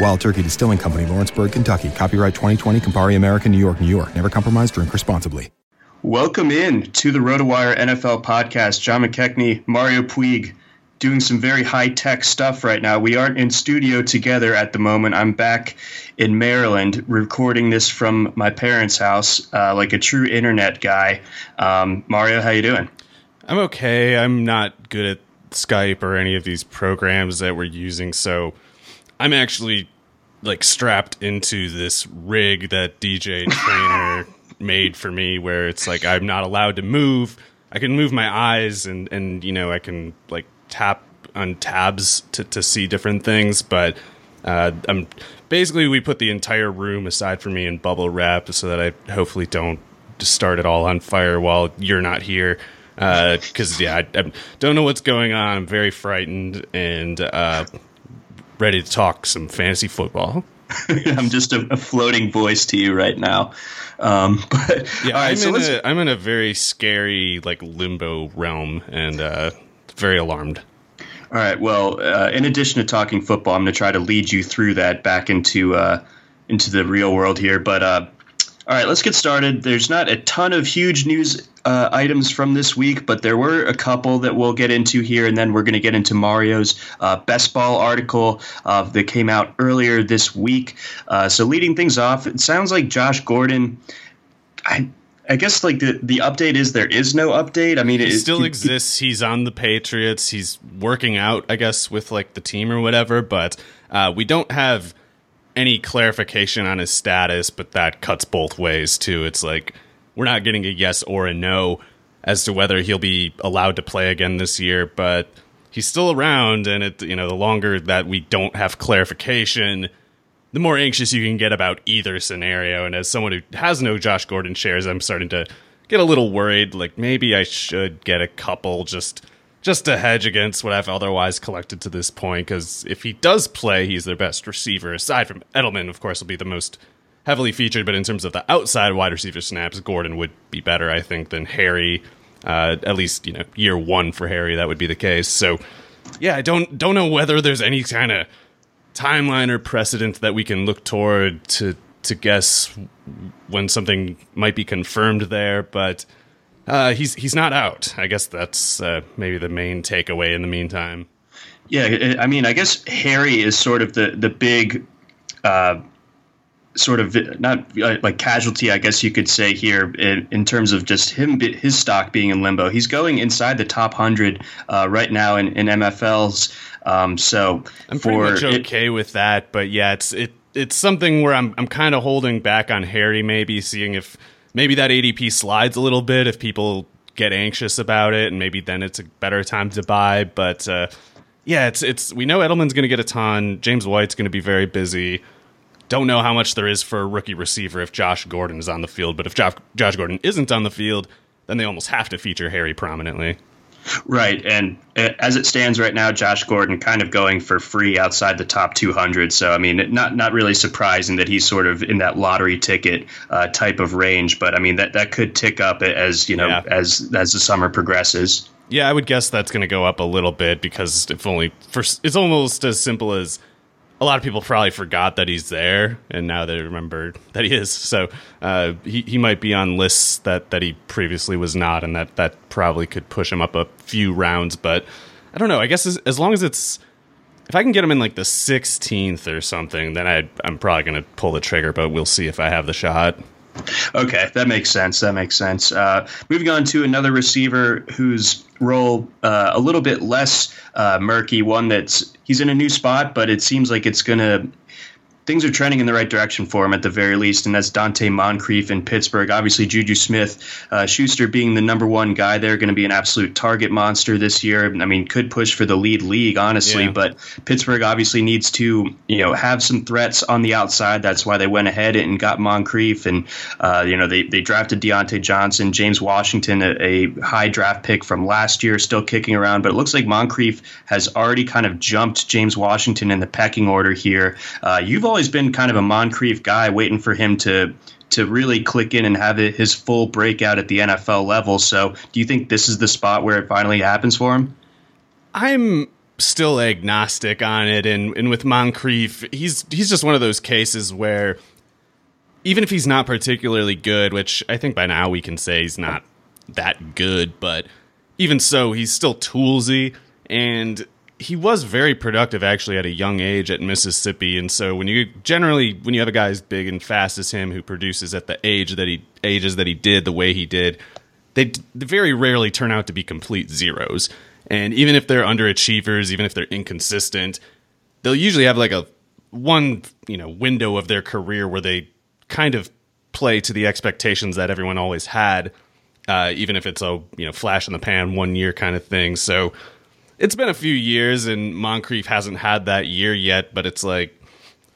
Wild Turkey Distilling Company, Lawrenceburg, Kentucky. Copyright 2020, Campari American, New York, New York. Never compromise, drink responsibly. Welcome in to the RotoWire NFL podcast. John McKechnie, Mario Puig, doing some very high tech stuff right now. We aren't in studio together at the moment. I'm back in Maryland recording this from my parents' house, uh, like a true internet guy. Um, Mario, how you doing? I'm okay. I'm not good at Skype or any of these programs that we're using, so I'm actually like strapped into this rig that DJ Trainer made for me where it's like I'm not allowed to move. I can move my eyes and and you know I can like tap on tabs to to see different things, but uh, I'm basically we put the entire room aside for me in bubble wrap so that I hopefully don't start it all on fire while you're not here. Because uh, yeah, I, I, don't know what's going on. I'm very frightened and uh, ready to talk some fantasy football. I'm just a, a, floating voice to you right now. Um, but yeah, I'm, so in a, I'm in a very scary like limbo realm and uh, very alarmed. All right. Well, uh, in addition to talking football, I'm going to try to lead you through that back into uh, into the real world here. But uh, all right, let's get started. There's not a ton of huge news uh, items from this week, but there were a couple that we'll get into here, and then we're going to get into Mario's uh, best ball article uh, that came out earlier this week. Uh, so, leading things off, it sounds like Josh Gordon. I, I guess like the the update is there is no update. I mean, it still exists. He's on the Patriots. He's working out, I guess, with like the team or whatever. But uh, we don't have any clarification on his status. But that cuts both ways too. It's like we're not getting a yes or a no as to whether he'll be allowed to play again this year, but he's still around and it you know the longer that we don't have clarification the more anxious you can get about either scenario and as someone who has no Josh Gordon shares I'm starting to get a little worried like maybe I should get a couple just just to hedge against what I've otherwise collected to this point cuz if he does play he's their best receiver aside from Edelman of course will be the most heavily featured, but in terms of the outside wide receiver snaps, Gordon would be better, I think, than Harry. Uh, at least you know year one for Harry, that would be the case. So yeah, I don't don't know whether there's any kind of timeline or precedent that we can look toward to to guess when something might be confirmed there, but. Uh, he's he's not out. I guess that's uh, maybe the main takeaway in the meantime. Yeah, I mean, I guess Harry is sort of the the big uh, sort of not uh, like casualty, I guess you could say here in, in, terms of just him his stock being in limbo. He's going inside the top hundred uh, right now in, in MFLs. Um, so I'm pretty much okay it, with that, but yeah, it's it it's something where I'm I'm kind of holding back on Harry, maybe seeing if maybe that ADP slides a little bit if people get anxious about it, and maybe then it's a better time to buy. But uh, yeah, it's it's we know Edelman's going to get a ton. James White's going to be very busy. Don't know how much there is for a rookie receiver if Josh Gordon is on the field, but if Josh, Josh Gordon isn't on the field, then they almost have to feature Harry prominently. Right, and uh, as it stands right now, Josh Gordon kind of going for free outside the top 200. So I mean, not not really surprising that he's sort of in that lottery ticket uh, type of range. But I mean, that that could tick up as you know yeah. as as the summer progresses. Yeah, I would guess that's going to go up a little bit because if only for it's almost as simple as a lot of people probably forgot that he's there, and now they remember that he is. So uh, he he might be on lists that that he previously was not, and that that probably could push him up a few rounds. But I don't know. I guess as, as long as it's if I can get him in like the 16th or something, then I I'm probably going to pull the trigger. But we'll see if I have the shot. Okay, that makes sense. That makes sense. Uh, moving on to another receiver whose role uh, a little bit less uh, murky, one that's he's in a new spot, but it seems like it's going to things are trending in the right direction for him at the very least, and that's Donte Moncrief in Pittsburgh. Obviously, Juju Smith uh, Schuster being the number one guy there, going to be an absolute target monster this year. I mean, could push for the lead league, honestly, yeah. but Pittsburgh obviously needs to, you know, have some threats on the outside. That's why they went ahead and got Moncrief, and uh, you know, they they drafted Diontae Johnson, James Washington, a, a high draft pick from last year, still kicking around, but it looks like Moncrief has already kind of jumped James Washington in the pecking order here. Uh, you've always always been kind of a Moncrief guy, waiting for him to to really click in and have his full breakout at the NFL level. So, do you think this is the spot where it finally happens for him? I'm still agnostic on it, and and with Moncrief, he's he's just one of those cases where even if he's not particularly good, which I think by now we can say he's not that good, but even so, he's still toolsy and he was very productive actually at a young age at Mississippi, and so when you generally when you have a guy as big and fast as him who produces at the age that he ages that he did the way he did, they very rarely turn out to be complete zeros. And even if they're underachievers, even if they're inconsistent, they'll usually have like a one you know window of their career where they kind of play to the expectations that everyone always had, uh, even if it's a you know flash in the pan one year kind of thing. So it's been a few years and Moncrief hasn't had that year yet, but it's like,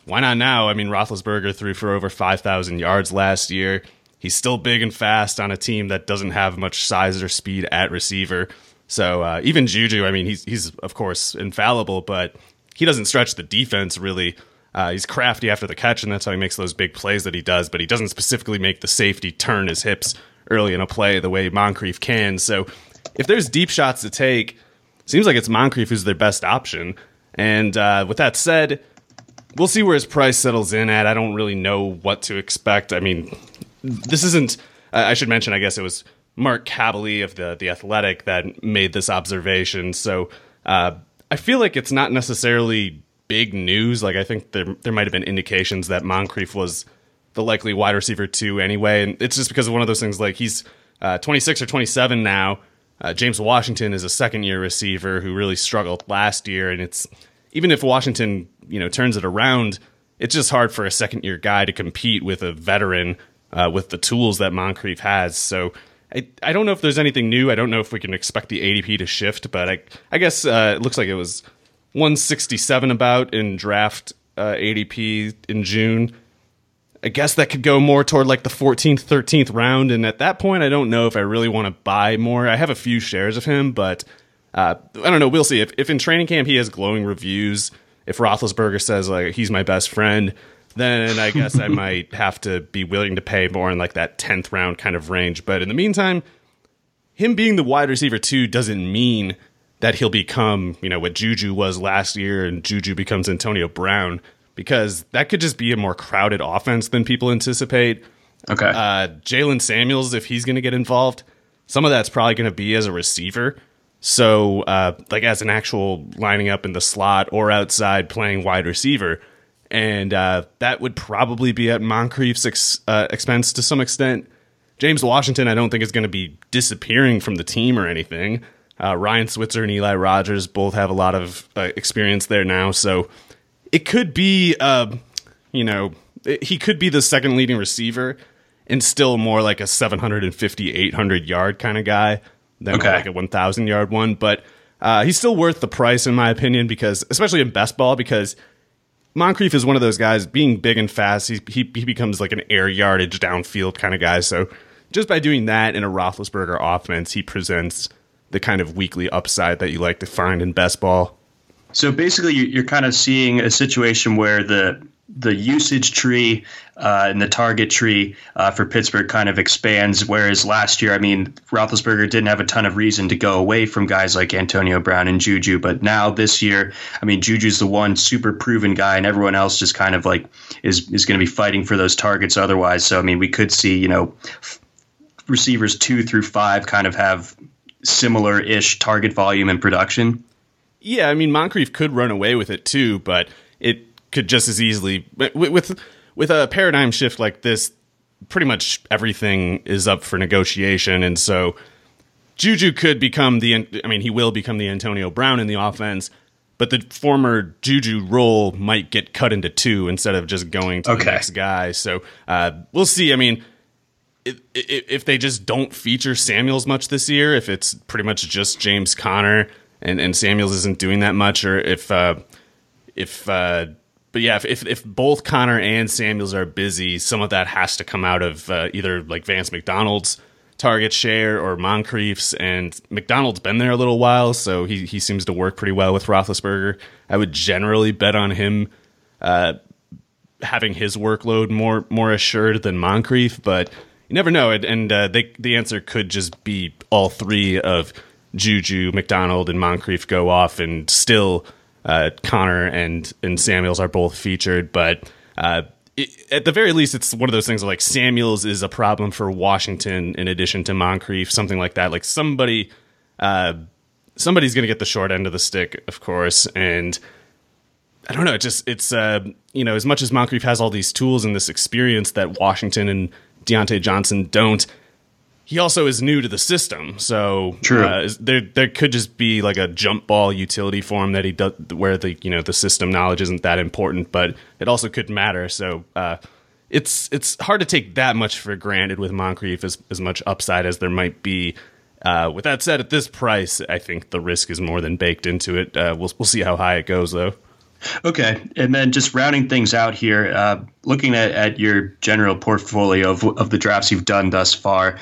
why not now? I mean, Roethlisberger threw for over 5,000 yards last year. He's still big and fast on a team that doesn't have much size or speed at receiver. So uh, even Juju, I mean, he's he's of course infallible, but he doesn't stretch the defense really. Uh, he's crafty after the catch, and that's how he makes those big plays that he does. But he doesn't specifically make the safety turn his hips early in a play the way Moncrief can. So if there's deep shots to take, seems like it's Moncrief who's their best option. And uh, with that said, we'll see where his price settles in at. I don't really know what to expect. I mean, this isn't. I should mention. I guess it was Mark Kaboly of the the Athletic that made this observation. So uh, I feel like it's not necessarily big news. Like I think there there might have been indications that Moncrief was the likely wide receiver too anyway, and it's just because of one of those things. Like he's uh, 26 or 27 now. Uh, James Washington is a second year receiver who really struggled last year, and it's even if Washington you know turns it around, it's just hard for a second year guy to compete with a veteran uh, with the tools that Moncrief has. So. I, I don't know if there's anything new. I don't know if we can expect the ADP to shift, but I I guess uh, it looks like it was 167 about in draft uh, ADP in June. I guess that could go more toward like the 14th, 13th round. And at that point, I don't know if I really want to buy more. I have a few shares of him, but uh, I don't know. We'll see. If, if in training camp he has glowing reviews, if Roethlisberger says like he's my best friend, then I guess I might have to be willing to pay more in like that 10th round kind of range. But in the meantime, him being the wide receiver too doesn't mean that he'll become, you know, what Juju was last year and Juju becomes Antonio Brown because that could just be a more crowded offense than people anticipate. Okay. Uh, Jaylen Samuels, if he's going to get involved, some of that's probably going to be as a receiver. So, uh, like as an actual lining up in the slot or outside playing wide receiver. and uh, that would probably be at Moncrief's ex- uh, expense to some extent. James Washington, I don't think is going to be disappearing from the team or anything. Uh, Ryan Switzer and Eli Rogers both have a lot of uh, experience there now, so it could be, uh, you know, he could be the second leading receiver and still more like a 750, 800 yard kind of guy than okay. like a 1,000 yard one. But uh, he's still worth the price, in my opinion, because especially in best ball, because Moncrief is one of those guys being big and fast. He, he, he becomes like an air yardage downfield kind of guy. So just by doing that in a Roethlisberger offense, he presents the kind of weekly upside that you like to find in best ball. So basically, you're kind of seeing a situation where the the usage tree uh, and the target tree uh, for Pittsburgh kind of expands. Whereas last year, I mean, Roethlisberger didn't have a ton of reason to go away from guys like Antonio Brown and Juju. But now this year, I mean, Juju's the one super proven guy, and everyone else just kind of like is is going to be fighting for those targets otherwise. So I mean, we could see you know receivers two through five kind of have similar ish target volume and production. Yeah, I mean Moncrief could run away with it too, but it could just as easily with with a paradigm shift like this. Pretty much everything is up for negotiation, and so Juju could become the. I mean, he will become the Antonio Brown in the offense, but the former Juju role might get cut into two instead of just going to okay. the next guy. So uh, we'll see. I mean, if they just don't feature Samuels much this year, if it's pretty much just James Conner and, and Samuels isn't doing that much, or if uh, if uh, but yeah, if, if, if both Conner and Samuels are busy, some of that has to come out of uh, either like Vance McDonald's target share or Moncrief's, and McDonald's been there a little while, so he he seems to work pretty well with Roethlisberger. I would generally bet on him. Uh, having his workload more more assured than Moncrief, but you never know. And uh, they, the answer could just be all three of Juju, McDonald, and Moncrief go off, and still uh, Conner and and Samuels are both featured. But uh, it, at the very least, it's one of those things where, like Samuels is a problem for Washington in addition to Moncrief, something like that. Like somebody, uh, somebody's going to get the short end of the stick, of course, and. I don't know. It just it's uh, you know as much as Moncrief has all these tools and this experience that Washington and Diontae Johnson don't. He also is new to the system, so uh, there there could just be like a jump ball utility for him that he does where the you know the system knowledge isn't that important, but it also could matter. So uh, it's it's hard to take that much for granted with Moncrief as as much upside as there might be. Uh, with that said, at this price, I think the risk is more than baked into it. Uh, we'll we'll see how high it goes though. Okay, and then just rounding things out here, uh, looking at, at your general portfolio of, of the drafts you've done thus far,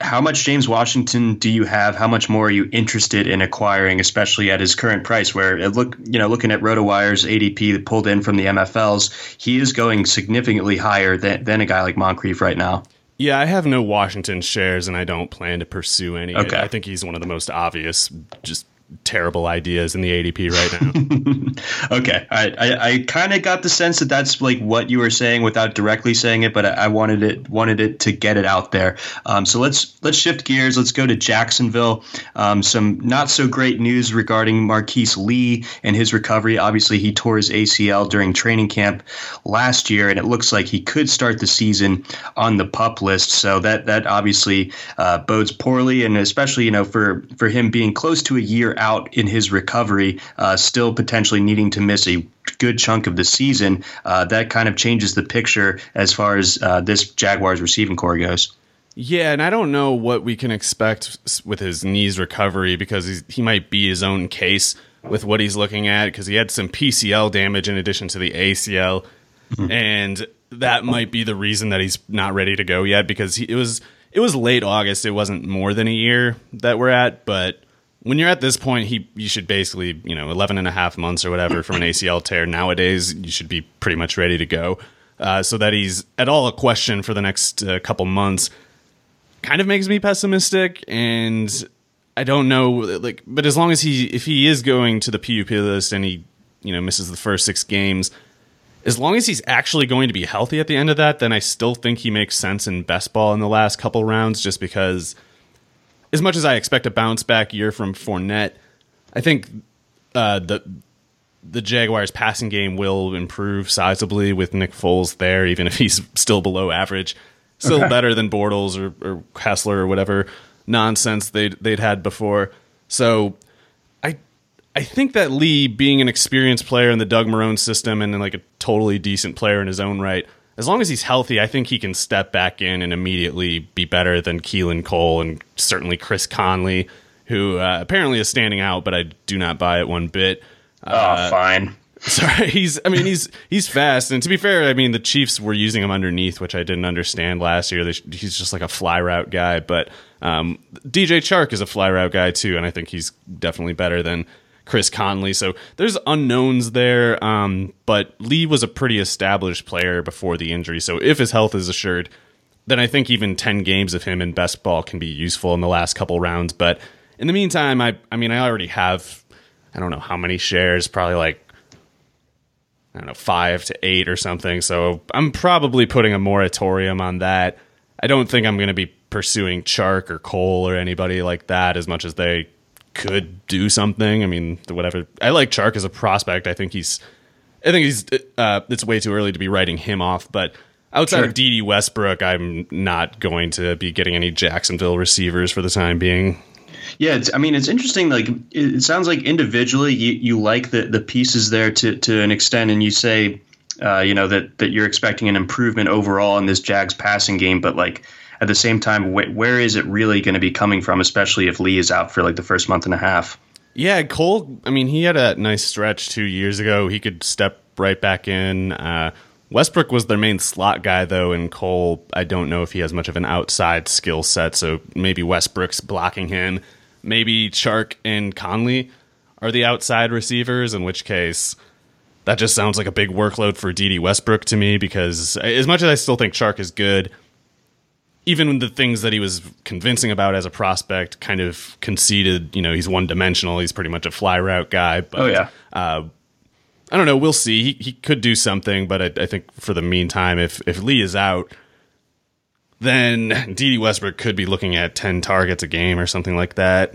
how much James Washington do you have? How much more are you interested in acquiring, especially at his current price? Where it look, you know, looking at RotoWire's ADP that pulled in from the MFLs, he is going significantly higher than, than a guy like Moncrief right now. Yeah, I have no Washington shares, and I don't plan to pursue any. Okay. I think he's one of the most obvious, just terrible ideas in the ADP right now. okay, I I, I kind of got the sense that that's like what you were saying without directly saying it, but I, I wanted it wanted it to get it out there. Um, so let's let's shift gears. Let's go to Jacksonville. Um, some not so great news regarding Marquise Lee and his recovery. Obviously, he tore his ACL during training camp last year, and it looks like he could start the season on the pup list. So that that obviously uh, bodes poorly, and especially you know for for him being close to a year out in his recovery, uh, still potentially needing to miss a good chunk of the season, uh, that kind of changes the picture as far as uh, this Jaguars receiving corps goes. Yeah, and I don't know what we can expect with his knees recovery because he might be his own case with what he's looking at because he had some PCL damage in addition to the ACL, mm-hmm. and that might be the reason that he's not ready to go yet because he, it was it was late August. It wasn't more than a year that we're at, but when you're at this point, he you should basically, you know, 11 and a half months or whatever from an ACL tear. Nowadays, you should be pretty much ready to go. Uh, so that he's at all a question for the next uh, couple months kind of makes me pessimistic. And I don't know, like, but as long as he, if he is going to the PUP list and he, you know, misses the first six games, as long as he's actually going to be healthy at the end of that, then I still think he makes sense in best ball in the last couple rounds just because – as much as I expect a bounce back year from Fournette, I think uh, the the Jaguars' passing game will improve sizably with Nick Foles there, even if he's still below average. Still okay. better than Bortles or, or Kessler or whatever nonsense they'd they'd had before. So I I think that Lee, being an experienced player in the Doug Marrone system and like a totally decent player in his own right, as long as he's healthy, I think he can step back in and immediately be better than Keelan Cole and certainly Chris Conley, who uh, apparently is standing out, but I do not buy it one bit. Oh, uh, fine. Sorry, he's. I mean, he's he's fast, and to be fair, I mean the Chiefs were using him underneath, which I didn't understand last year. he's just like a fly route guy, but um, DJ Chark is a fly route guy too, and I think he's definitely better than Chris Conley. So there's unknowns there, um, but Lee was a pretty established player before the injury. So if his health is assured, then I think even ten games of him in best ball can be useful in the last couple rounds. But in the meantime, I I mean I already have I don't know how many shares, probably like I don't know, five to eight or something. So I'm probably putting a moratorium on that. I don't think I'm going to be pursuing Chark or Cole or anybody like that as much as they could do something. I mean, whatever. I like Chark as a prospect. I think he's, I think he's, uh, it's way too early to be writing him off. But outside sure. of Dede Westbrook, I'm not going to be getting any Jacksonville receivers for the time being. Yeah, I mean, it's interesting. Like, it sounds like individually you, you like the, the pieces there to, to an extent, and you say, uh, you know, that, that you're expecting an improvement overall in this Jags passing game, but like at the same time, wh- where is it really going to be coming from, especially if Lee is out for like the first month and a half? Yeah, Cole, I mean, he had a nice stretch two years ago. He could step right back in. Uh, Westbrook was their main slot guy, though, and Cole, I don't know if he has much of an outside skill set, so maybe Westbrook's blocking him. Maybe Chark and Conley are the outside receivers, in which case that just sounds like a big workload for Dede Westbrook to me because as much as I still think Chark is good, even the things that he was convincing about as a prospect kind of conceded, you know, he's one dimensional. He's pretty much a fly route guy. But, oh, yeah. Uh, I don't know. We'll see. He, he could do something, but I, I think for the meantime, if, if Lee is out, then Dede Westbrook could be looking at 10 targets a game or something like that.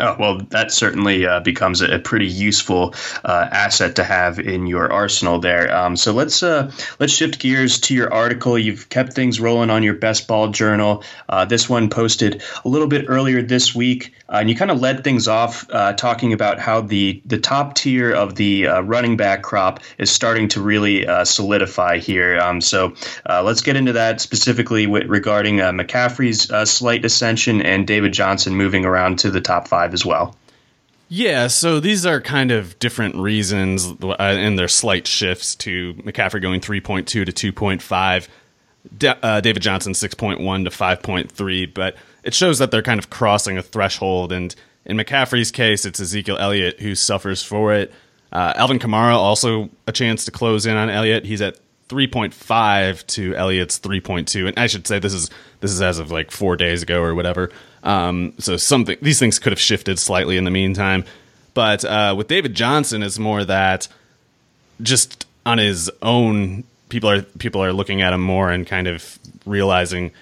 Oh, well, that certainly uh, becomes a, a, pretty useful uh, asset to have in your arsenal there. Um, so let's uh, let's shift gears to your article. You've kept things rolling on your best ball journal. Uh, this one posted a little bit earlier this week, uh, and you kind of led things off uh, talking about how the the top tier of the running back crop is starting to really solidify here. Um, so let's get into that specifically with, regarding McCaffrey's slight ascension and David Johnson moving around to the top five as well. Yeah, so these are kind of different reasons uh, and their slight shifts to McCaffrey going 3.2 to 2.5, uh, David Johnson 6.1 to 5.3, but it shows that they're kind of crossing a threshold. And in McCaffrey's case, it's Ezekiel Elliott who suffers for it. Uh, Alvin Kamara also a chance to close in on Elliott. He's at 3.5 to Elliott's 3.2, and I should say this is this is as of like four days ago or whatever. Um, so something these things could have shifted slightly in the meantime. But uh, with David Johnson, it's more that just on his own, people are people are looking at him more and kind of realizing,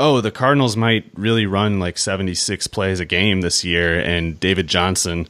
oh, the Cardinals might really run like seventy six plays a game this year, and David Johnson,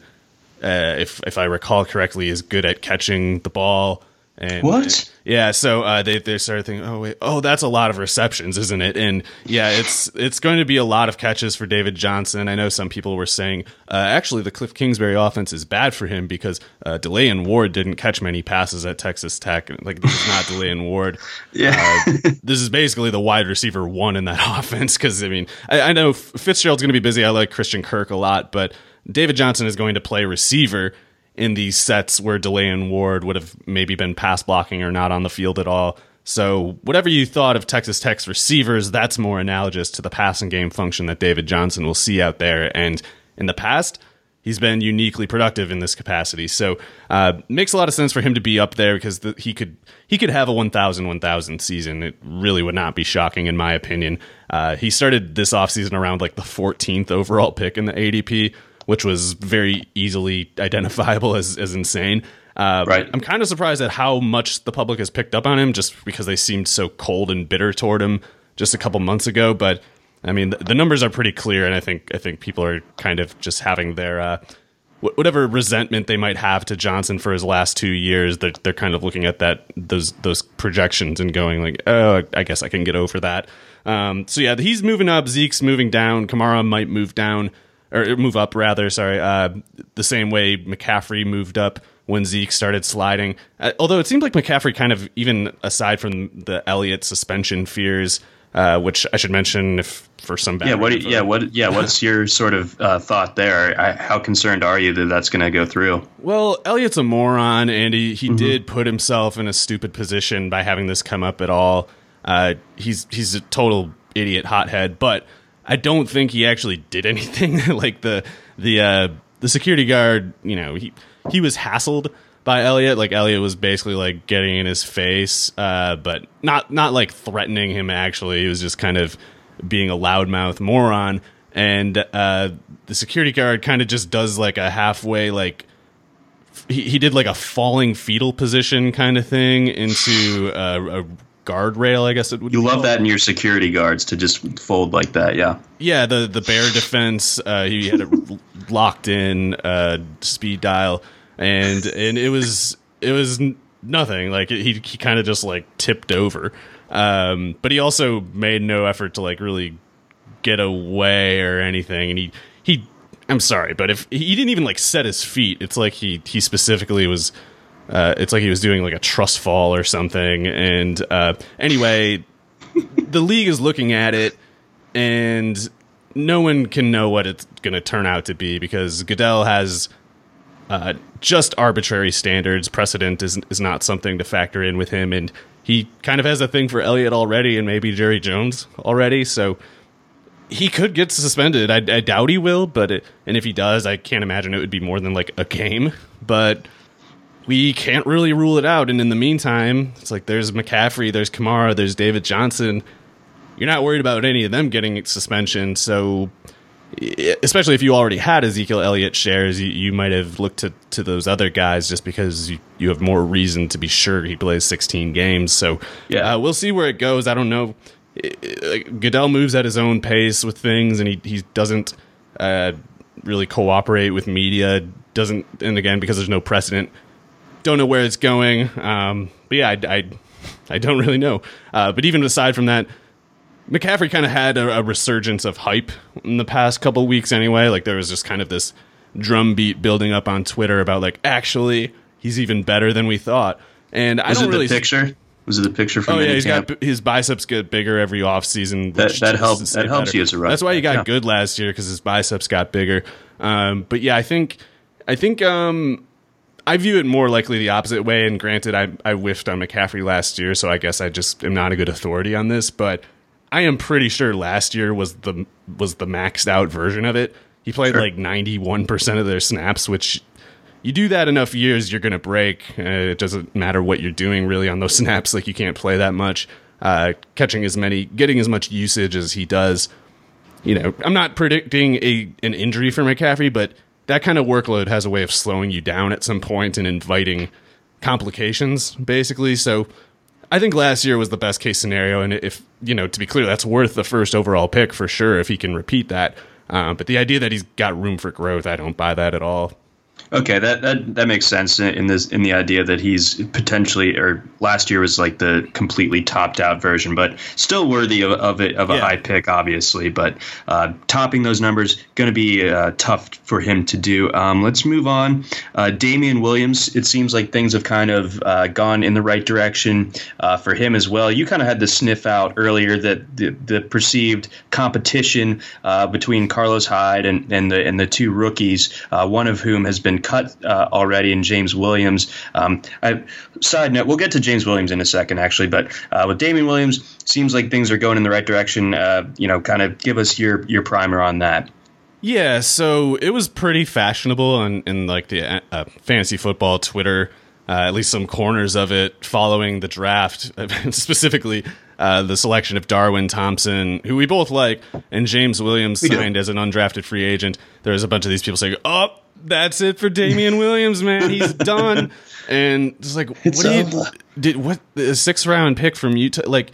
uh, if if I recall correctly, is good at catching the ball and what? Yeah, so uh, they they started thinking, oh wait, oh that's a lot of receptions, isn't it? And yeah, it's it's going to be a lot of catches for David Johnson. I know some people were saying uh, actually the Cliff Kingsbury offense is bad for him because uh, Da'Leon Ward didn't catch many passes at Texas Tech. Like this is not Da'Leon Ward. Yeah, uh, this is basically the wide receiver one in that offense. Because I mean, I, I know Fitzgerald's going to be busy. I like Christian Kirk a lot, but David Johnson is going to play receiver in these sets where Da'Leon Ward would have maybe been pass blocking or not on the field at all. So, whatever you thought of Texas Tech's receivers, that's more analogous to the passing game function that David Johnson will see out there. And in the past, he's been uniquely productive in this capacity. So, uh, makes a lot of sense for him to be up there because the, he could he could have a 1,000 1,000 season. It really would not be shocking, in my opinion. Uh, he started this offseason around like the 14th overall pick in the ADP which was very easily identifiable as, as insane. Uh, right. I'm kind of surprised at how much the public has picked up on him just because they seemed so cold and bitter toward him just a couple months ago. But I mean, the, the numbers are pretty clear, and I think I think people are kind of just having their uh, whatever resentment they might have to Johnson for his last two years, they're, they're kind of looking at that those those projections and going like, oh, I guess I can get over that. Um, so yeah, he's moving up. Zeke's moving down. Kamara might move down or move up rather. Sorry, uh, the same way McCaffrey moved up when Zeke started sliding. Uh, although it seemed like McCaffrey kind of even aside from the Elliott suspension fears. Uh, which I should mention if for some yeah what yeah what yeah what's your sort of uh, thought there I, how concerned are you that that's going to go through well Elliott's a moron and he, he mm-hmm. did put himself in a stupid position by having this come up at all uh, he's he's a total idiot hothead but I don't think he actually did anything like the the uh, the security guard you know he he was hassled by Elliot. Like Elliot was basically like getting in his face, uh, but not not like threatening him. Actually, he was just kind of being a loudmouth moron. And uh, the security guard kind of just does like a halfway like he, he did like a falling fetal position kind of thing into a, a guardrail. I guess it would. You love that in your security guards to just fold like that, yeah. Yeah, the the bear defense. Uh, he had it locked in uh, speed dial and and it was it was nothing. Like he he kind of just like tipped over, um, but he also made no effort to like really get away or anything. And he he I'm sorry, but if he didn't even like set his feet, it's like he he specifically was. Uh, it's like he was doing like a trust fall or something. And uh, anyway, the league is looking at it, and no one can know what it's going to turn out to be because Goodell has uh, just arbitrary standards. Precedent is is not something to factor in with him, and he kind of has a thing for Elliott already, and maybe Jerry Jones already. So he could get suspended. I, I doubt he will, but it, and if he does, I can't imagine it would be more than like a game. But we can't really rule it out. And in the meantime, it's like there's McCaffrey, there's Kamara, there's David Johnson. You're not worried about any of them getting suspension, so especially if you already had Ezekiel Elliott shares, you, you might have looked to, to those other guys just because you, you have more reason to be sure he plays 16 games. So yeah, uh, we'll see where it goes. I don't know. Goodell moves at his own pace with things, and he he doesn't uh, really cooperate with media. Doesn't, and again because there's no precedent, don't know where it's going. Um, but yeah, I, I, I don't really know. Uh, but even aside from that, McCaffrey kind of had a, a, resurgence of hype in the past couple weeks anyway. Like there was just kind of this drumbeat building up on Twitter about like actually he's even better than we thought. And was I don't it really the picture. Was it the picture from? Oh yeah, he's camp? got his biceps get bigger every offseason. That that helps. That helps better. you as a runner. That's why he got yeah. good last year because his biceps got bigger. Um, but yeah, I think I think um, I view it more likely the opposite way. And granted, I I whiffed on McCaffrey last year, so I guess I just am not a good authority on this. But I am pretty sure last year was the was the maxed out version of it. He played sure. like 91% of their snaps, which you do that enough years, you're going to break. Uh, it doesn't matter what you're doing really on those snaps. Like you can't play that much. Uh, catching as many, getting as much usage as he does. You know, I'm not predicting a an injury for McCaffrey, but that kind of workload has a way of slowing you down at some point and inviting complications, basically. So I think last year was the best case scenario, and if you know, to be clear, that's worth the first overall pick for sure if he can repeat that. Uh, but the idea that he's got room for growth, I don't buy that at all. Okay, that, that that makes sense in this in the idea that he's potentially or last year was like the completely topped out version, but still worthy of, of it of a yeah. high pick, obviously. But uh, topping those numbers going to be uh, tough for him to do. Um, let's move on. Uh, Damien Williams. It seems like things have kind of uh, gone in the right direction uh, for him as well. You kind of had the sniff out earlier that the, the perceived competition uh, between Carlos Hyde and, and the and the two rookies, one of whom has been cut uh, already in James Williams. Um, I, side note, we'll get to James Williams in a second, actually, but uh, with Damien Williams, seems like things are going in the right direction. Uh, you know, kind of give us your your primer on that. Yeah, so it was pretty fashionable in, in like the uh, fantasy football Twitter. Uh, at least some corners of it following the draft, specifically uh, the selection of Darwin Thompson, who we both like, and James Williams signed as an undrafted free agent. There was a bunch of these people saying, "Oh, that's it for Damien Williams, man. He's done. And it's like, it's what do you did? What the sixth round pick from Utah? Like,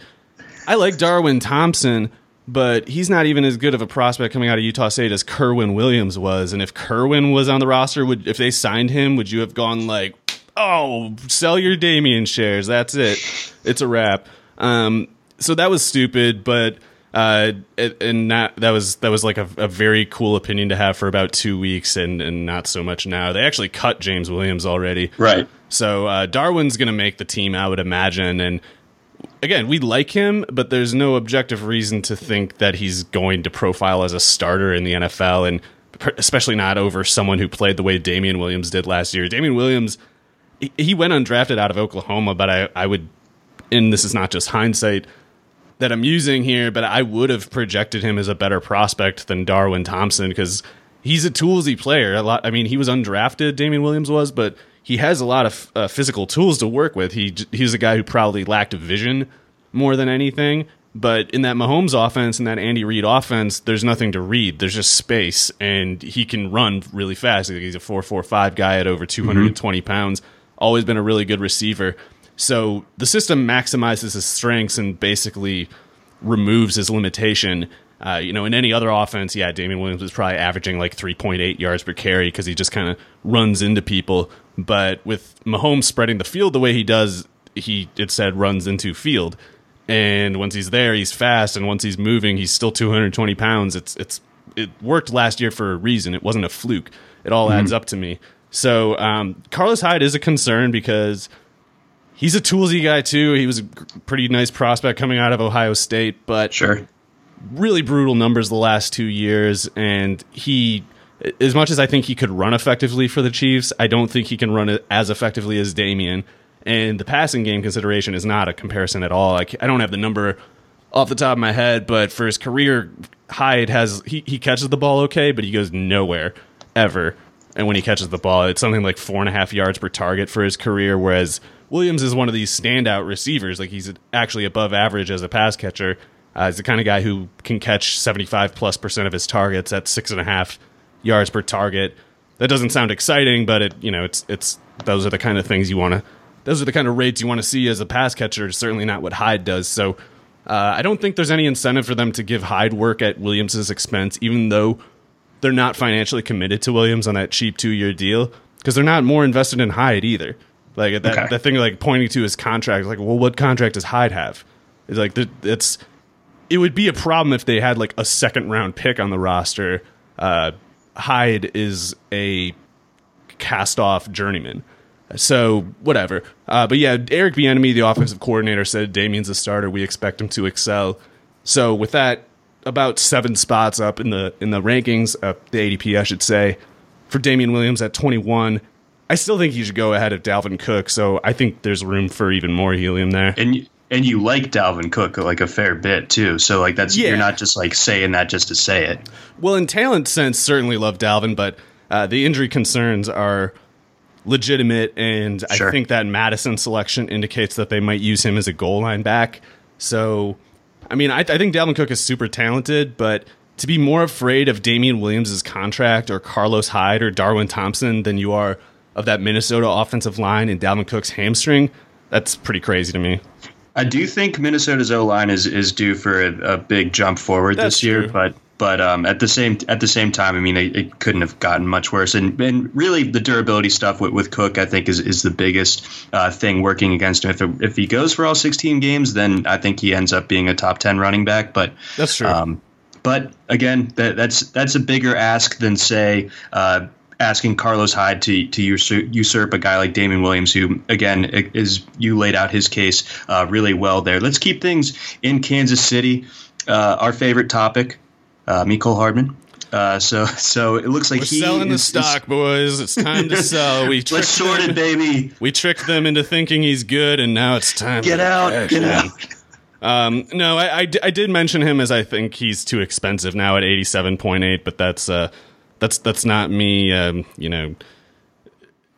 I like Darwin Thompson, but he's not even as good of a prospect coming out of Utah State as Kerwynn Williams was. And if Kerwynn was on the roster, would if they signed him, would you have gone like, oh, sell your Damien shares? That's it. It's a wrap. Um, so that was stupid, but uh, and that that was that was like a, a, very cool opinion to have for about two weeks, and and not so much now. They actually cut James Williams already, right? So uh, Darwin's going to make the team, I would imagine, and again, we like him, but there's no objective reason to think that he's going to profile as a starter in the NFL, and especially not over someone who played the way Damien Williams did last year. Damien Williams, he, went undrafted out of Oklahoma, but I, I would, and this is not just hindsight that I'm using here, but I would have projected him as a better prospect than Darwin Thompson because he's a toolsy player. A lot. I mean, he was undrafted. Damien Williams was, but he has a lot of uh, physical tools to work with. He he's a guy who probably lacked vision more than anything. But in that Mahomes offense and that Andy Reid offense, there's nothing to read. There's just space, and he can run really fast. He's a four four five guy at over 220 mm-hmm. pounds. Always been a really good receiver. So the system maximizes his strengths and basically removes his limitation. Uh, you know, in any other offense, yeah, Damien Williams is probably averaging like 3.8 yards per carry because he just kind of runs into people. But with Mahomes spreading the field the way he does, he it said runs into field. And once he's there, he's fast, and once he's moving, he's still 220 pounds. It's it's it worked last year for a reason. It wasn't a fluke. It all mm-hmm. adds up to me. So um, Carlos Hyde is a concern because he's a toolsy guy too. He was a pretty nice prospect coming out of Ohio State, but sure, really brutal numbers the last two years, and he as much as I think he could run effectively for the Chiefs, I don't think he can run it as effectively as Damien. And the passing game consideration is not a comparison at all. Like I don't have the number off the top of my head, but for his career, Hyde has he, he catches the ball okay, but he goes nowhere ever. And when he catches the ball, it's something like four and a half yards per target for his career. Whereas Williams is one of these standout receivers. Like he's actually above average as a pass catcher. Uh, he's the kind of guy who can catch seventy five plus percent of his targets at six and a half yards per target. That doesn't sound exciting, but it you know it's it's those are the kind of things you want to those are the kind of rates you want to see as a pass catcher. It's certainly not what Hyde does. So uh, I don't think there's any incentive for them to give Hyde work at Williams's expense, even though they're not financially committed to Williams on that cheap two year deal because they're not more invested in Hyde either. Like that, okay. that thing like pointing to his contract, like, well, what contract does Hyde have? It's like it's it would be a problem if they had like a second round pick on the roster. Uh, Hyde is a cast off journeyman. So whatever. Uh, but yeah, Eric Bieniemy, the offensive coordinator, said Damien's a starter. We expect him to excel. So with that, about seven spots up in the in the rankings, uh, the ADP, I should say, for Damien Williams at 21. I still think he should go ahead of Dalvin Cook. So I think there's room for even more helium there. And and you like Dalvin Cook like a fair bit too. So like that's yeah. you're not just like saying that just to say it. Well, in talent sense, certainly love Dalvin, but uh, the injury concerns are legitimate, and sure. I think that Mattison selection indicates that they might use him as a goal line back. So, I mean, I, I think Dalvin Cook is super talented, but to be more afraid of Damien Williams' contract or Carlos Hyde or Darwin Thompson than you are of that Minnesota offensive line and Dalvin Cook's hamstring, that's pretty crazy to me. I do think Minnesota's O line is is due for a, a big jump forward That's this year, true. but but um, at the same at the same time, I mean, it, it, couldn't have gotten much worse. And and really, the durability stuff with, with Cook, I think, is is the biggest uh, thing working against him. If it, if he goes for all 16 games, then I think he ends up being a top 10 running back. But that's true. Um, but again, that, that's that's a bigger ask than say uh, asking Carlos Hyde to to usurp, usurp, a guy like Damien Williams, who again is you laid out his case uh, really well there. Let's keep things in Kansas City. Uh, our favorite topic, uh, Mecole Hardman. Uh, so so it looks like We're he selling is, the stock, boys. It's time to sell. We let's short it, baby. We tricked them into thinking he's good, and now it's time. Get out! Get out! Um, no, I, I, I, did mention him as I think he's too expensive now at eighty seven point eight, but that's uh, that's that's not me. Um, you know,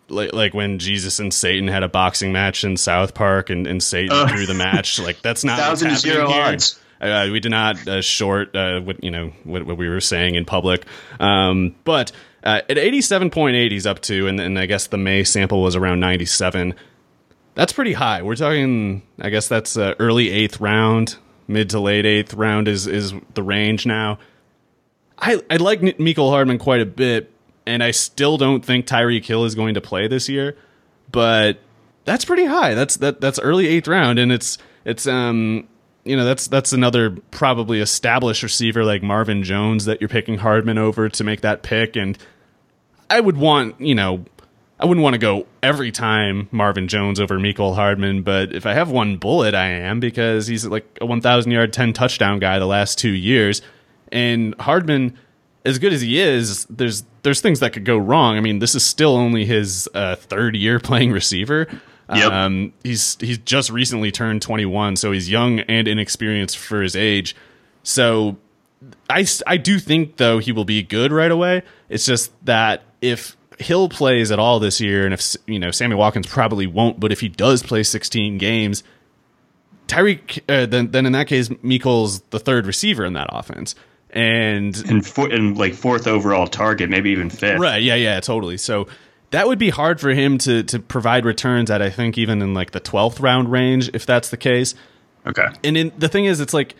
like like when Jesus and Satan had a boxing match in South Park, and, and Satan uh, threw the match. Like that's not thousand zero here. odds. Uh, we did not uh, short uh, what you know what, what, we were saying in public, um, but uh, at eighty seven point eight, he's up to, and, and I guess the May sample was around ninety seven. That's pretty high. We're talking, I guess that's uh, early eighth round, mid to late eighth round is is the range now. I I like Mecole Hardman quite a bit, and I still don't think Tyreek Hill is going to play this year, but that's pretty high. That's that that's early eighth round, and it's it's um you know that's that's another probably established receiver like Marvin Jones that you're picking Hardman over to make that pick, and I would want you know I wouldn't want to go every time Marvin Jones over Mecole Hardman, but if I have one bullet, I am because he's like a 1,000 yard, 10 touchdown guy the last two years, and Hardman, as good as he is, there's there's things that could go wrong. I mean, this is still only his uh, third year playing receiver. Yep. Um, he's he's just recently turned 21, so he's young and inexperienced for his age. So I, I do think though he will be good right away. It's just that if Hill plays at all this year, and if you know Sammy Watkins probably won't, but if he does play 16 games, Tyreek uh, then then in that case Mecole's the third receiver in that offense, and and, for, and like fourth overall target, maybe even fifth. Right? Yeah, yeah, totally. So that would be hard for him to to provide returns at. I think even in like the 12th round range, if that's the case. Okay. And in, the thing is, it's like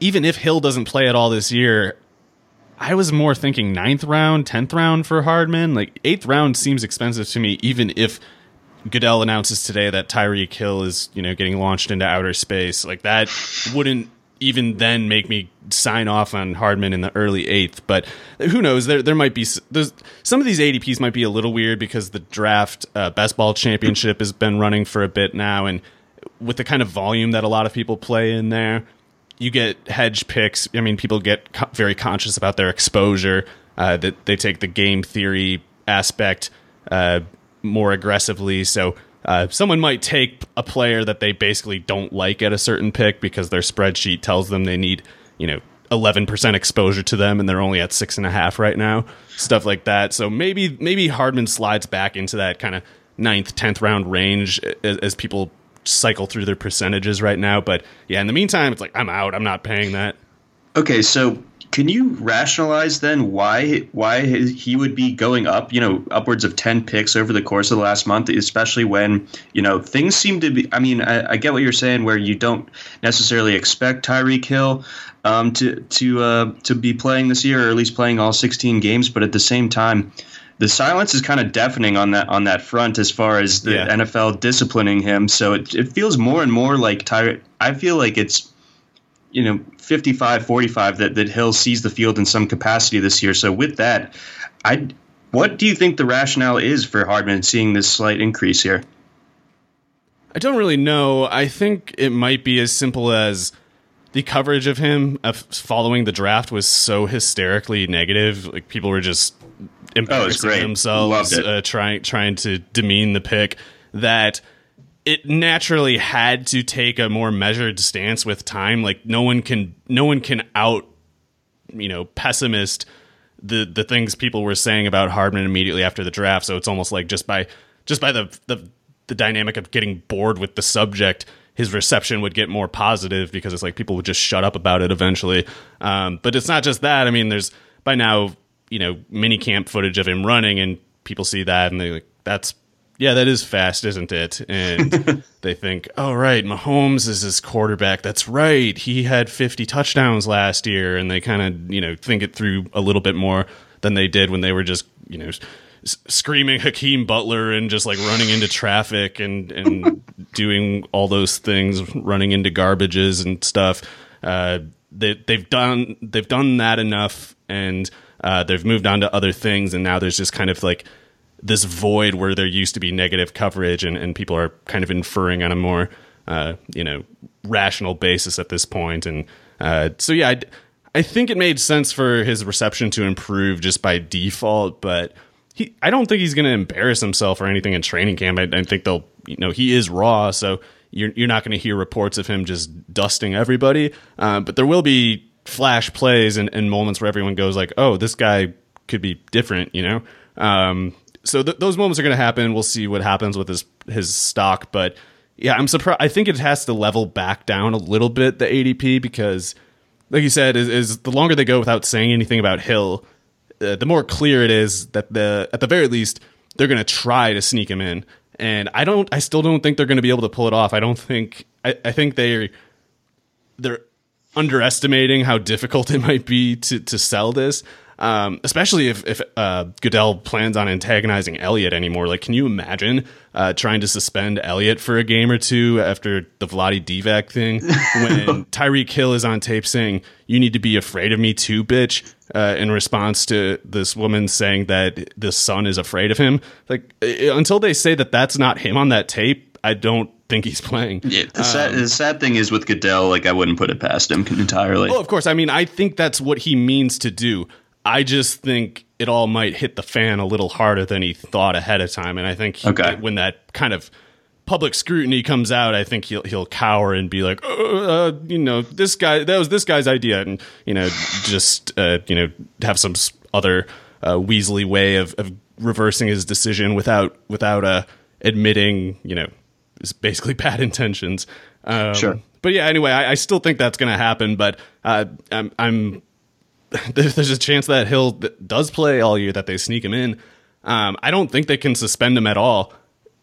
even if Hill doesn't play at all this year, I was more thinking ninth round, tenth round for Hardman. Like eighth round seems expensive to me, even if Goodell announces today that Tyreek Hill is, you know, getting launched into outer space. Like that wouldn't even then make me sign off on Hardman in the early eighth. But who knows? There there might be some of these ADPs might be a little weird because the draft uh, best ball championship has been running for a bit now, and with the kind of volume that a lot of people play in there, you get hedge picks. I mean, people get co- very conscious about their exposure. Uh, that they take the game theory aspect uh, more aggressively. So uh, someone might take a player that they basically don't like at a certain pick because their spreadsheet tells them they need, you know, 11% exposure to them and they're only at six and a half right now. Stuff like that. So maybe maybe Hardman slides back into that kind of ninth, tenth round range as, as people cycle through their percentages right now. But yeah, in the meantime, it's like I'm out. I'm not paying that. Okay, so can you rationalize then why why he would be going up, you know, upwards of ten picks over the course of the last month, especially when you know things seem to be. I mean, I, I get what you're saying, where you don't necessarily expect Tyreek Hill um, to to uh, to be playing this year, or at least playing all 16 games, but at the same time the silence is kind of deafening on that on that front as far as the yeah. NFL disciplining him. So it, it feels more and more like Tyre. I feel like it's you know 55 45 that that Hill sees the field in some capacity this year. So with that, I what do you think the rationale is for Hardman seeing this slight increase here? I don't really know. I think it might be as simple as the coverage of him following the draft was so hysterically negative. Like people were just embarrassing oh, themselves, uh, trying trying to demean the pick. That it naturally had to take a more measured stance with time. Like no one can no one can out you know pessimist the the things people were saying about Hardman immediately after the draft. So it's almost like just by just by the the, the dynamic of getting bored with the subject his reception would get more positive because it's like people would just shut up about it eventually. Um, but it's not just that. I mean, there's by now you know mini camp footage of him running, and people see that and they like that's yeah, that is fast, isn't it? And they think, oh right, Mahomes is his quarterback. That's right, he had 50 touchdowns last year, and they kind of you know think it through a little bit more than they did when they were just you know screaming Hakeem Butler and just like running into traffic and and doing all those things, running into garbages and stuff. Uh, they they've done they've done that enough, and uh, they've moved on to other things, and now there's just kind of like this void where there used to be negative coverage, and, and people are kind of inferring on a more uh, you know rational basis at this point, and uh, so yeah, I, I think it made sense for his reception to improve just by default, but he I don't think he's going to embarrass himself or anything in training camp. I, I think they'll you know he is raw, so you're you're not going to hear reports of him just dusting everybody, uh, but there will be flash plays and, and, moments where everyone goes like, "Oh, this guy could be different," you know. Um, so th- those moments are going to happen. We'll see what happens with his his stock, but yeah, I'm surprised. I think it has to level back down a little bit the ADP because, like you said, is, is the longer they go without saying anything about Hill, uh, the more clear it is that the at the very least they're going to try to sneak him in. And I don't. I still don't think they're going to be able to pull it off. I don't think. I, I think they they're underestimating how difficult it might be to to sell this. Um, especially if if uh, Goodell plans on antagonizing Elliott anymore. Like, can you imagine uh, trying to suspend Elliott for a game or two after the Vlade Divac thing when Tyreek Hill is on tape saying "You need to be afraid of me too, bitch," uh, in response to this woman saying that the son is afraid of him. Like, until they say that that's not him on that tape, I don't think he's playing. Yeah, the, sad, the sad thing is with Goodell, like I wouldn't put it past him entirely. Well, of course. I mean, I think that's what he means to do. I just think it all might hit the fan a little harder than he thought ahead of time, and I think he- Okay. when that kind of public scrutiny comes out, I think he'll he'll cower and be like, uh, uh, you know, this guy that was this guy's idea, and you know, just uh, you know, have some other uh, Weasley way of, of reversing his decision without without uh, admitting, you know, his basically bad intentions. Um, Sure. But yeah, anyway, I, I still think that's going to happen. But uh, I'm, I'm there's a chance that Hill does play all year, that they sneak him in. Um, I don't think they can suspend him at all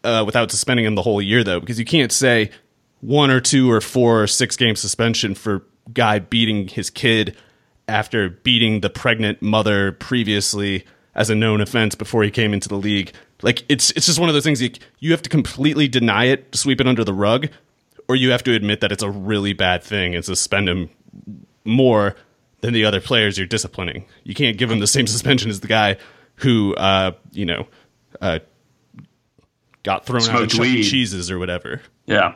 uh, without suspending him the whole year, though, because you can't say one or two or four or six game suspension for guy beating his kid after beating the pregnant mother previously as a known offense before he came into the league. Like it's it's just one of those things you, you have to completely deny it, sweep it under the rug, or you have to admit that it's a really bad thing and suspend him more than the other players you're disciplining. You can't give him the same suspension as the guy who, uh, you know, uh, got thrown out of Smoked Chuck E. weed. Cheese's or whatever. Yeah,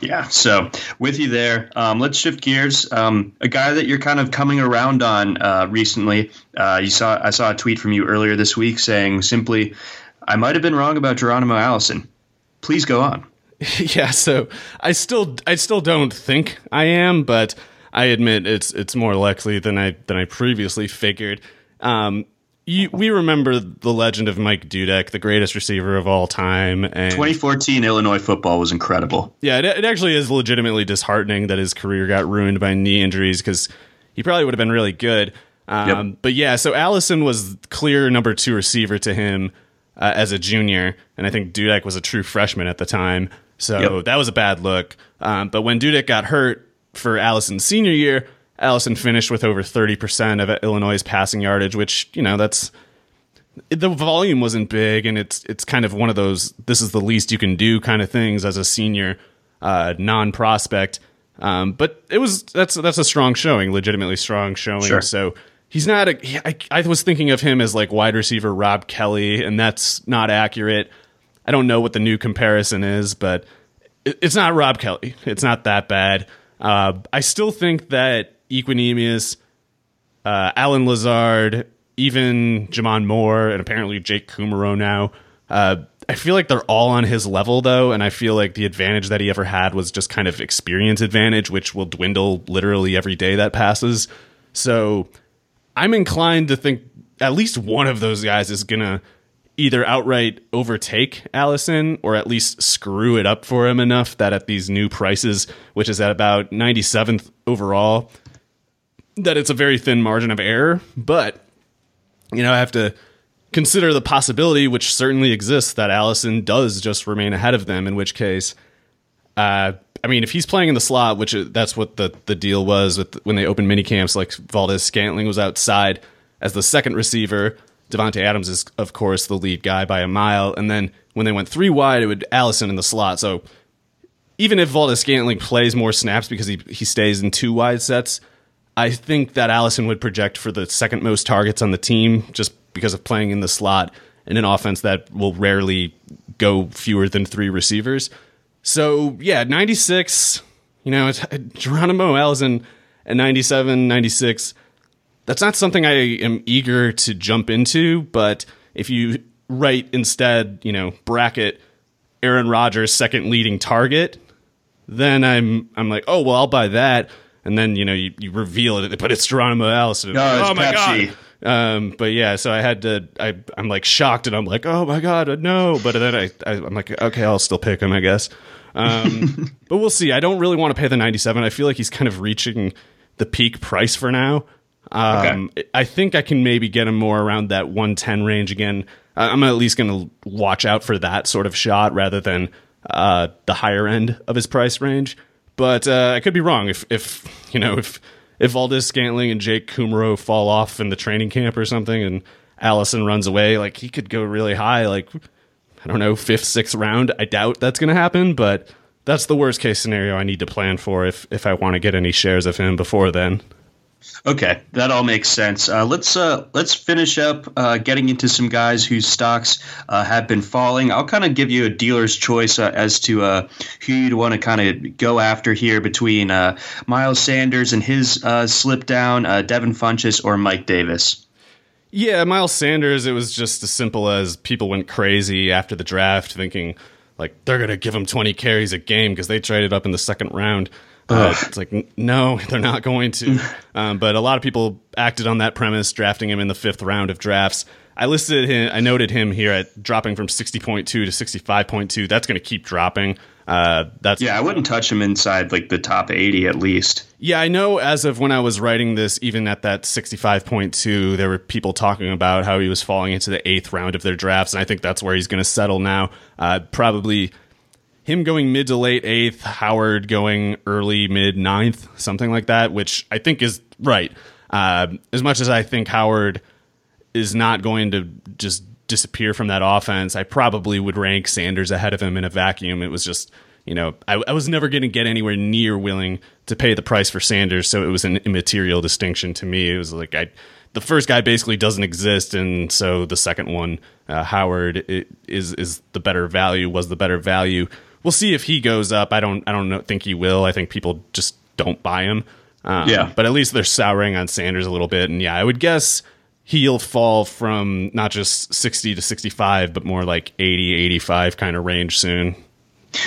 yeah. So with you there, um, let's shift gears. Um, a guy that you're kind of coming around on uh, recently. Uh, you saw I saw a tweet from you earlier this week saying simply, "I might have been wrong about Geronimo Allison." Please go on. yeah, so I still I still don't think I am, but I admit it's it's more likely than I than I previously figured. Um, you, we remember the legend of Mike Dudek, the greatest receiver of all time, and 2014 Illinois football was incredible. yeah, it, it actually is legitimately disheartening that his career got ruined by knee injuries because he probably would have been really good. Um, Yep. But yeah, so Allison was clear number two receiver to him uh, as a junior, and I think Dudek was a true freshman at the time. So Yep. that was a bad look. Um, but when Dudek got hurt for Allison's senior year, Allison finished with over 30% of Illinois' passing yardage, which, you know, that's the volume wasn't big and it's it's kind of one of those this is the least you can do kind of things as a senior uh, non prospect. Um, but it was that's that's a strong showing, legitimately strong showing. Sure. So he's not a. he- I, I was thinking of him as like wide receiver Rob Kelly, and that's not accurate. I don't know what the new comparison is, but it, it's not Rob Kelly. It's not that bad. Uh, I still think that Equanimeous, uh, Allen Lazard, even J'Mon Moore, and apparently Jake Kumerow now. Uh, I feel like they're all on his level though, and I feel like the advantage that he ever had was just kind of experience advantage, which will dwindle literally every day that passes. So I'm inclined to think at least one of those guys is gonna either outright overtake Allison or at least screw it up for him enough that at these new prices, which is at about 97th overall, that it's a very thin margin of error. But you know, I have to consider the possibility, which certainly exists, that Allison does just remain ahead of them. In which case, uh, I mean, if he's playing in the slot, which is- that's what the the deal was with when they opened mini camps, like Valdes-Scantling was outside as the second receiver. Davante Adams is, of course, the lead guy by a mile, and then when they went three wide, it would Allison in the slot. So even if Valdes-Scantling plays more snaps because he he stays in two wide sets, I think that Allison would project for the second most targets on the team just because of playing in the slot in an offense that will rarely go fewer than three receivers. So, yeah, 96, you know, it's, Geronimo Allison at 97, 96. That's not something I am eager to jump into, but if you write instead, you know, bracket Aaron Rodgers second leading target, then I'm I'm like, oh well, I'll buy that. And then you know you, you reveal it, but it's Geronimo Allison. No, it's oh my Pepsi. god. Um, but yeah, so I had to. I I'm like shocked, and I'm like, oh my god, no. But then I, I I'm like, okay, I'll still pick him, I guess. Um, but we'll see. I don't really want to pay the 97. I feel like he's kind of reaching the peak price for now. Um, I think I can maybe get him more around that 110 range again. I'm at least going to watch out for that sort of shot rather than uh, the higher end of his price range. But uh, I could be wrong if, if you know if if Valdes-Scantling and Jake Kumerow fall off in the training camp or something, and Allison runs away, like he could go really high, like I don't know, fifth, sixth round. I doubt that's going to happen, but that's the worst case scenario I need to plan for if if I want to get any shares of him before then. Okay, that all makes sense. Uh, let's uh, let's finish up uh, getting into some guys whose stocks uh, have been falling. I'll kind of give you a dealer's choice uh, as to uh, who you'd want to kind of go after here between Miles Sanders and his slip down, Devin Funchess, or Mike Davis. Yeah, Miles Sanders. It was just as simple as people went crazy after the draft, thinking like they're gonna give him 20 carries a game because they traded up in the second round. Uh, it's like no, they're not going to. Um, but a lot of people acted on that premise, drafting him in the fifth round of drafts. I listed him. I noted him here at dropping from 60.2 to 65.2. That's going to keep dropping. Uh, that's yeah. I wouldn't touch him inside like the top 80 at least. Yeah, I know. As of when I was writing this, even at that 65.2, there were people talking about how he was falling into the eighth round of their drafts, and I think that's where he's going to settle now. Uh, probably him going mid to late eighth, Howard going early mid ninth, something like that, which I think is right. Uh, as much as I think Howard is not going to just disappear from that offense, I probably would rank Sanders ahead of him in a vacuum. It was just, you know, I, I was never going to get anywhere near willing to pay the price for Sanders, so it was an immaterial distinction to me. It was like I the first guy basically doesn't exist, and so the second one, uh, Howard, is is the better value. Was the better value? We'll see if he goes up. I don't I don't know, think he will. I think people just don't buy him. Um, yeah, but at least they're souring on Sanders a little bit, and yeah, I would guess he'll fall from not just 60 to 65 but more like 80 85 kind of range soon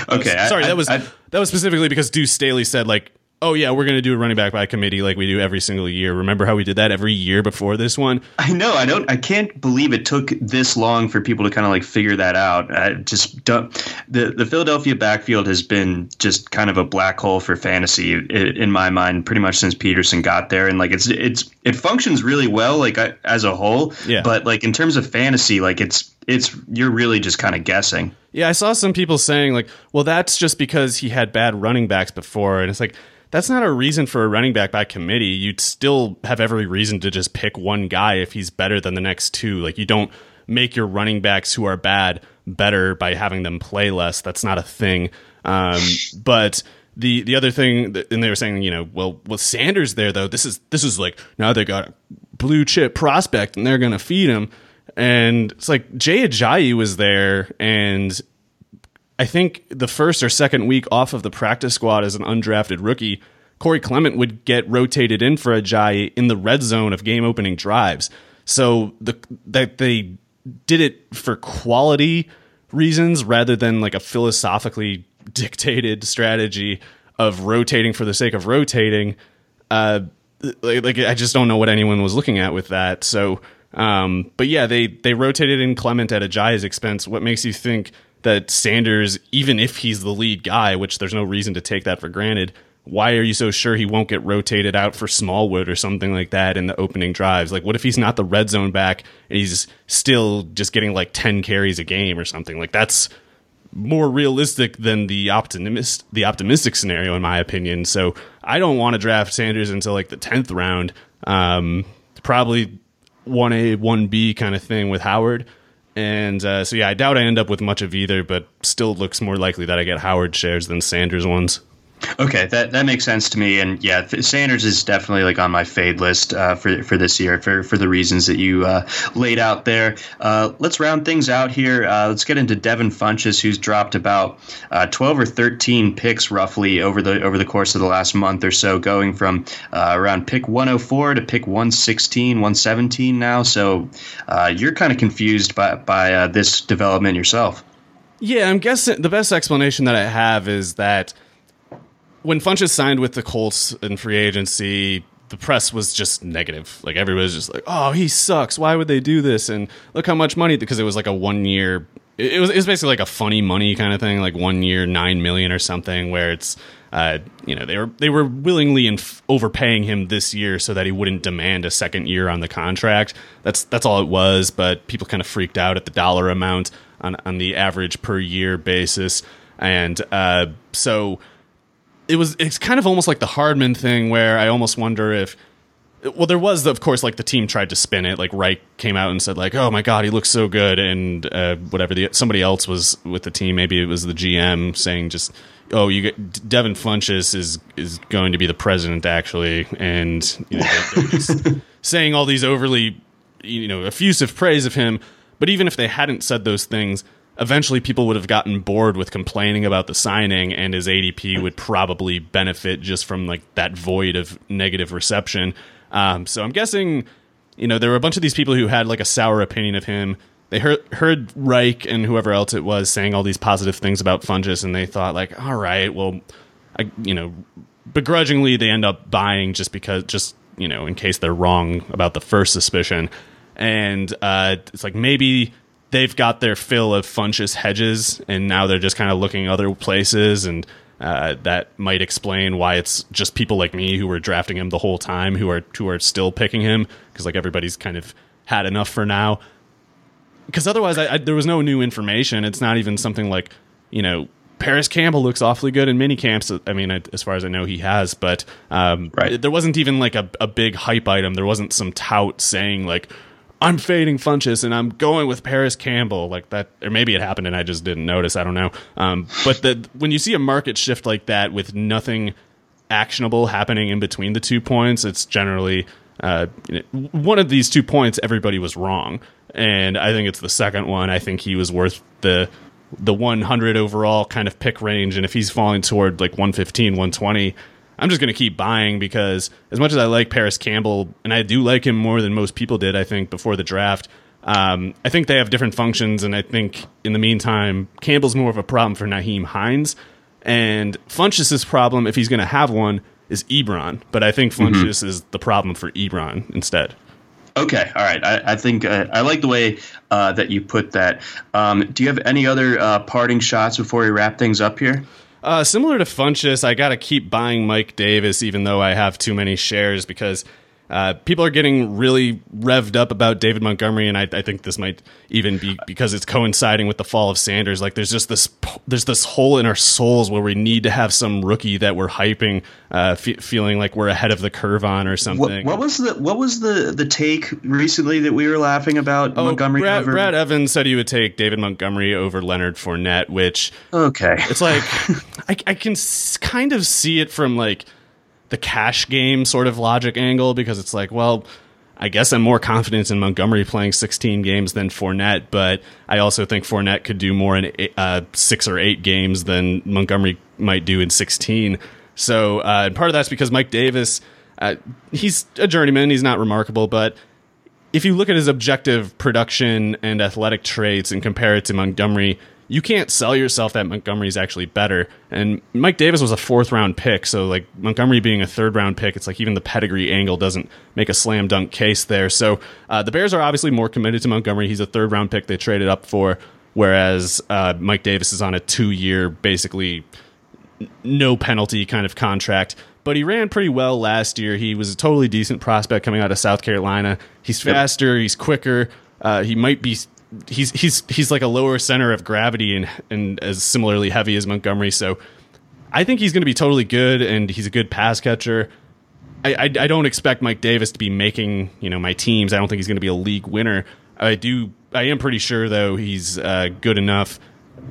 okay sorry I, that was I, that was specifically because Duce Staley said like oh yeah, we're going to do a running back by committee like we do every single year. Remember how we did that every year before this one? I know. I don't. I can't believe it took this long for people to kind of like figure that out. I just don't. The the Philadelphia backfield has been just kind of a black hole for fantasy in my mind, pretty much since Pederson got there, and like it's it's it functions really well like as a whole. Yeah. But like in terms of fantasy, like it's it's you're really just kind of guessing. Yeah, I saw some people saying like, well, that's just because he had bad running backs before, and it's like that's not a reason for a running back by committee. You'd still have every reason to just pick one guy if he's better than the next two. Like you don't make your running backs who are bad better by having them play less. That's not a thing. Um, but the the other thing, that, and they were saying, you know, well, with Sanders there though, this is this is like now they got a blue chip prospect and they're gonna feed him. And it's like Jay Ajayi was there, and I think the first or second week off of the practice squad as an undrafted rookie, Corey Clement would get rotated in for Ajayi in the red zone of game opening drives. So the that they did it for quality reasons rather than like a philosophically dictated strategy of rotating for the sake of rotating. Uh, like, like I just don't know what anyone was looking at with that. So, um, but yeah, they they rotated in Clement at Ajayi's expense. What makes you think? That Sanders, even if he's the lead guy, which there's no reason to take that for granted, why are you so sure he won't get rotated out for Smallwood or something like that in the opening drives? Like, what if he's not the red zone back and he's still just getting like 10 carries a game or something? Like, that's more realistic than the optimist the optimistic scenario in my opinion. So I don't want to draft Sanders until like the 10th round. Um, probably 1A, 1B kind of thing with Howard. And uh, so, yeah, I doubt I end up with much of either, but still looks more likely that I get Howard shares than Sanders ones. Okay, that that makes sense to me, and yeah, Sanders is definitely like on my fade list uh, for for this year for for the reasons that you uh, laid out there. Uh, let's round things out here. Uh, let's get into Devin Funchess, who's dropped about uh, twelve or thirteen picks roughly over the over the course of the last month or so, going from uh, around pick one hundred four to pick 116, 117 now. So you're kind of confused by by this development yourself. Yeah, I'm guessing the best explanation that I have is that when Funchess signed with the Colts in free agency, the press was just negative. Like everybody was just like, "Oh, he sucks. Why would they do this?" And look how much money because it was like a one year. It was it was basically like a funny money kind of thing, like one year nine million or something, where it's uh, you know they were they were willingly inf- overpaying him this year so that he wouldn't demand a second year on the contract. That's that's all it was. But people kind of freaked out at the dollar amount on on the average per year basis, and uh, so it was it's kind of almost like the Hardman thing where I almost wonder if well there was of course like the team tried to spin it like Reich came out and said like oh my god he looks so good and uh, whatever the somebody else was with the team maybe it was the GM saying just oh you get Devin Funchess is is going to be the president actually and you know they're, they're just saying all these overly you know effusive praise of him. But even if they hadn't said those things eventually people would have gotten bored with complaining about the signing and his ADP would probably benefit just from like that void of negative reception. Um, so I'm guessing, you know, there were a bunch of these people who had like a sour opinion of him. They heard heard Reich and whoever else it was saying all these positive things about Fungus, and they thought like, all right, well, I, you know, begrudgingly they end up buying just because just you know in case they're wrong about the first suspicion, and uh, it's like maybe they've got their fill of Funchess hedges, and now they're just kind of looking other places, and uh, that might explain why it's just people like me who were drafting him the whole time who are who are still picking him because like everybody's kind of had enough for now. Because otherwise, I, I, there was no new information. It's not even something like you know Parris Campbell looks awfully good in mini camps. I mean, as far as I know, he has, but um, right. there wasn't even like a, a big hype item. There wasn't some tout saying like, I'm fading Funchess and I'm going with Parris Campbell like that, or maybe it happened and I just didn't notice. I don't know. Um, but the, when you see a market shift like that with nothing actionable happening in between the two points, it's generally uh, one of these two points. Everybody was wrong, and I think it's the second one. I think he was worth the the 100 overall kind of pick range, and if he's falling toward like 115, 120 I'm just going to keep buying because as much as I like Parris Campbell, and I do like him more than most people did, I think, before the draft, um, I think they have different functions. And I think in the meantime, Campbell's more of a problem for Nyheim Hines. And Funchess' problem, if he's going to have one, is Ebron. But I think Funchess mm-hmm. is the problem for Ebron instead. Okay, all right. I, I think uh, I like the way uh, that you put that. Um, do you have any other uh, parting shots before we wrap things up here? Uh, similar to Funchess, I got to keep buying Mike Davis even though I have too many shares because uh, people are getting really revved up about David Montgomery, and I, I, think this might even be because it's coinciding with the fall of Sanders. Like, there's just this there's this hole in our souls where we need to have some rookie that we're hyping, uh, feeling like we're ahead of the curve on or something. What, what, was the what was the the take recently that we were laughing about oh, Montgomery? Brad, over- Brad Evans said he would take David Montgomery over Leonard Fournette, which okay, it's like I, I can kind of see it from like the cash game sort of logic angle because it's like, well, I guess I'm more confident in Montgomery playing 16 games than Fournette, but I also think Fournette could do more in uh, six or eight games than Montgomery might do in 16. So, uh, and part of that's because Mike Davis, uh, he's a journeyman, he's not remarkable, but if you look at his objective production and athletic traits and compare it to Montgomery, you can't sell yourself that Montgomery's actually better. And Mike Davis was a fourth round pick, so like Montgomery being a third round pick, it's like even the pedigree angle doesn't make a slam dunk case there. So uh, the Bears are obviously more committed to Montgomery. He's a third round pick they traded up for, whereas uh, Mike Davis is on a two year, basically no penalty kind of contract. But he ran pretty well last year. He was a totally decent prospect coming out of South Carolina. He's faster, he's quicker. Uh, he might be he's he's he's like a lower center of gravity and and as similarly heavy as Montgomery. So I think he's going to be totally good, and he's a good pass catcher. I, I, I don't expect Mike Davis to be making you know my teams. I don't think he's going to be a league winner. I do. I am pretty sure though he's uh, good enough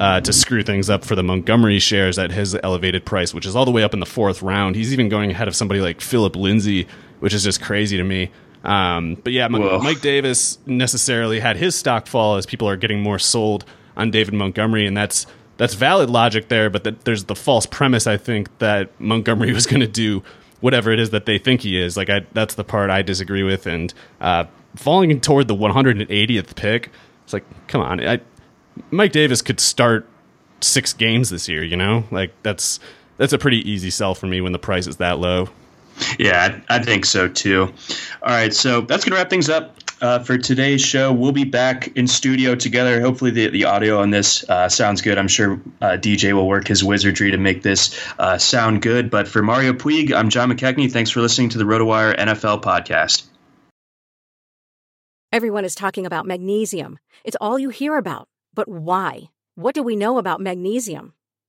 uh, to screw things up for the Montgomery shares at his elevated price, which is all the way up in the fourth round. He's even going ahead of somebody like Phillip Lindsay, which is just crazy to me. Um, but yeah, Whoa. Mike Davis necessarily had his stock fall as people are getting more sold on David Montgomery, and that's that's valid logic there. But that there's the false premise I think that Montgomery was going to do whatever it is that they think he is. Like I, that's the part I disagree with, and uh, falling toward the 180th pick, it's like come on, I, Mike Davis could start six games this year. You know, like that's that's a pretty easy sell for me when the price is that low. Yeah, I, think so too. All right, so that's going to wrap things up. Uh, for today's show. We'll be back in studio together. Hopefully, the, the audio on this uh, sounds good. I'm sure uh, DJ will work his wizardry to make this uh, sound good. But for Mario Puig, I'm John McKechnie. Thanks for listening to the RotoWire NFL podcast. Everyone is talking about magnesium. It's all you hear about. But why? What do we know about magnesium?